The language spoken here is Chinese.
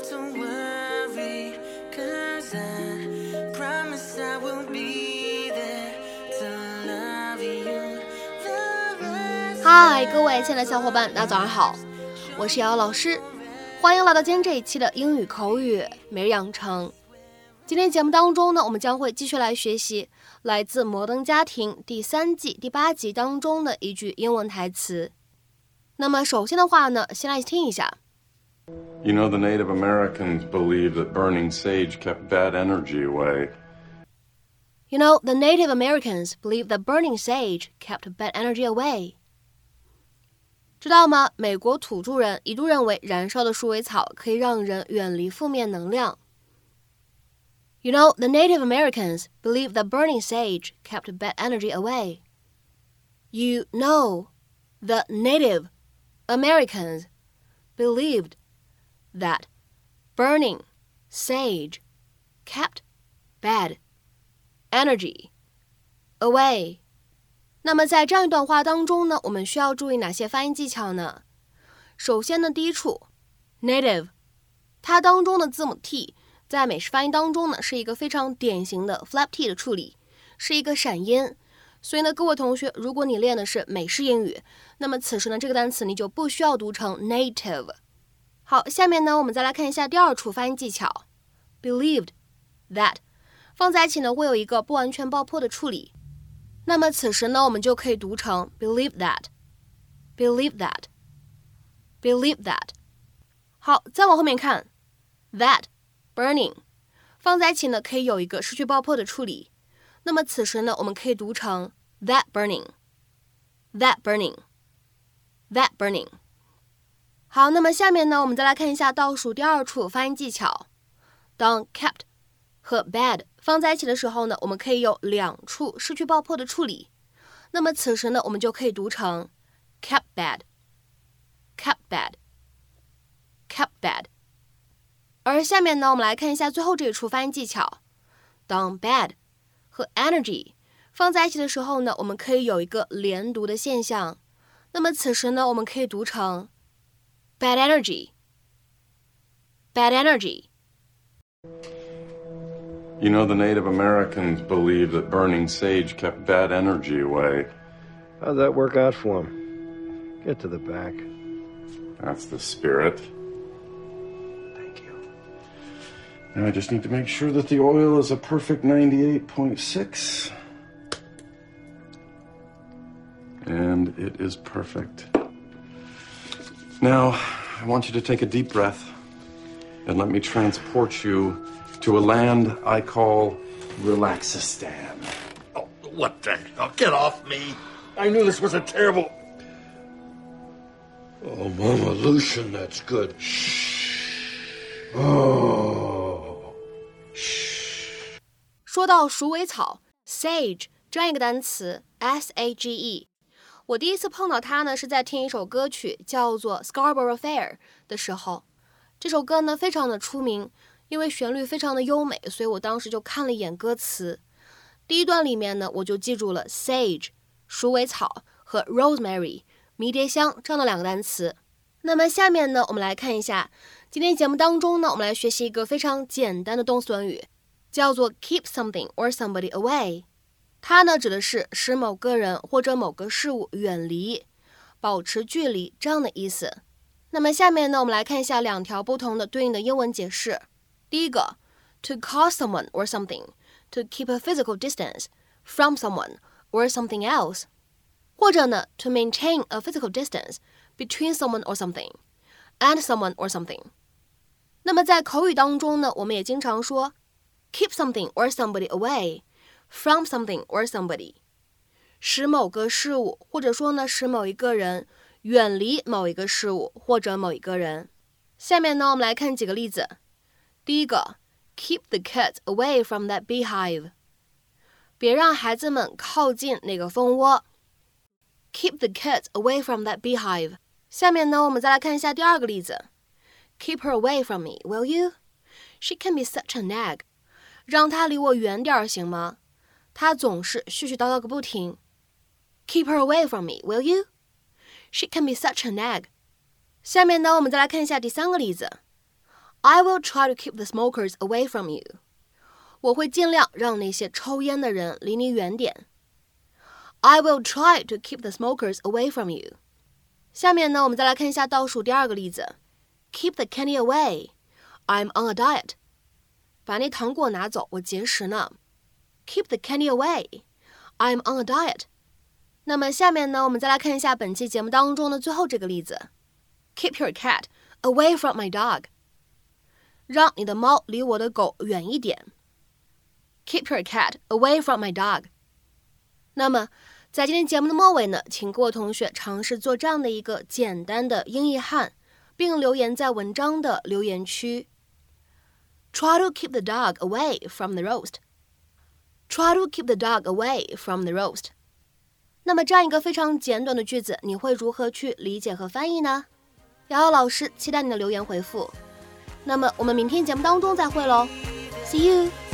have to worry, cause I promise I will be there to love you. 嗨，各位亲爱的小伙伴，大家早上好，我是瑶瑶老师，欢迎来到今天这一期的英语口语每日养成。今天节目当中呢，我们将会继续来学习来自《摩登家庭》第三季第八集当中的一句英文台词。那么首先的话呢，先来听一下。You know, the Native Americans believed that burning sage kept bad energy away. You know, the Native Americans believe that burning sage kept bad energy away. 知道吗？美国土着人一度认为燃烧的鼠尾草可以让人远离负面能量。You know, the Native Americans believe that burning sage kept bad energy away. You know, the Native Americans believed that burning sage kept bad energy away。那么在这样一段话当中呢，我们需要注意哪些发音技巧呢？首先呢，第一处 native，它当中的字母 t 在美式发音当中呢是一个非常典型的 flap t 的处理，是一个闪音。所以呢，各位同学，如果你练的是美式英语，那么此时呢这个单词你就不需要读成 native。好，下面呢我们再来看一下第二处发音技巧，believed that 放在一起呢会有一个不完全爆破的处理。那么此时呢，我们就可以读成 believe that，believe that，believe that。好，再往后面看，that burning 放在一起呢，可以有一个失去爆破的处理。那么此时呢，我们可以读成 that burning，that burning，that burning。好，那么下面呢，我们再来看一下倒数第二处发音技巧。当 kept 和 bad 放在一起的时候呢，我们可以有两处失去爆破的处理。那么此时呢，我们就可以读成 kept bad，kept bad，kept bad。而下面呢，我们来看一下最后这一处发音技巧。当 bad 和 energy 放在一起的时候呢，我们可以有一个连读的现象。那么此时呢，我们可以读成 bad energy. Bad energy。You know, the Native Americans believed that burning sage kept bad energy away. How'd that work out for him? Get to the back. That's the spirit. Thank you. Now I just need to make sure that the oil is a perfect 98.6. And it is perfect. Now, I want you to take a deep breath and let me transport you to a land I call Relaxistan. Oh, what the hell? Get off me! I knew this was a terrible. Oh, Mama Lucian, that's good. Shh. Oh. 说到鼠尾草 sage 这样一个单词 s a g e， 我第一次碰到它呢是在听一首歌曲叫做《Scarborough Fair》的时候。这首歌呢非常的出名，因为旋律非常的优美，所以我当时就看了一眼歌词。第一段里面呢，我就记住了 sage 鼠尾草和 rosemary 迷迭香这样的两个单词。那么下面呢，我们来看一下今天节目当中呢，我们来学习一个非常简单的动词短语。叫做 keep something or somebody away，它呢指的是使某个人或者某个事物远离、保持距离这样的意思。那么下面呢，我们来看一下两条不同的对应的英文解释。第一个，to cause someone or something to keep a physical distance from someone or something else，或者呢，to maintain a physical distance between someone or something and someone or something。那么在口语当中呢，我们也经常说。keep something or somebody away from something or somebody，使某个事物或者说呢使某一个人远离某一个事物或者某一个人。下面呢，我们来看几个例子。第一个，keep the kids away from that beehive，别让孩子们靠近那个蜂窝。Keep the kids away from that beehive。下面呢，我们再来看一下第二个例子。Keep her away from me, will you? She can be such a nag. 让她离我远点儿行吗？她总是絮絮叨叨个不停。Keep her away from me, will you? She can be such a nag. 下面呢，我们再来看一下第三个例子。 I will try to keep the smokers away from you。我会尽量让那些抽烟的人离你远点。I will try to keep the smokers away from you。下面呢，我们再来看一下倒数第二个例子：Keep the candy away。I'm on a diet。把那糖果拿走，我节食呢。 Keep the candy away. I'm on a diet. 那么下面呢，我们再来看一下本期节目当中的最后这个例子：Keep your cat away from my dog. 让你的猫离我的狗远一点。Keep your cat away from my dog. 那么在今天节目的末尾呢，请各位同学尝试做这样的一个简单的英译汉，并留言在文章的留言区。Try to keep the dog away from the roast. Try to keep the dog away from the roast。那么这样一个非常简短的句子，你会如何去理解和翻译呢？瑶瑶老师期待你的留言回复。那么我们明天节目当中再会喽，See you。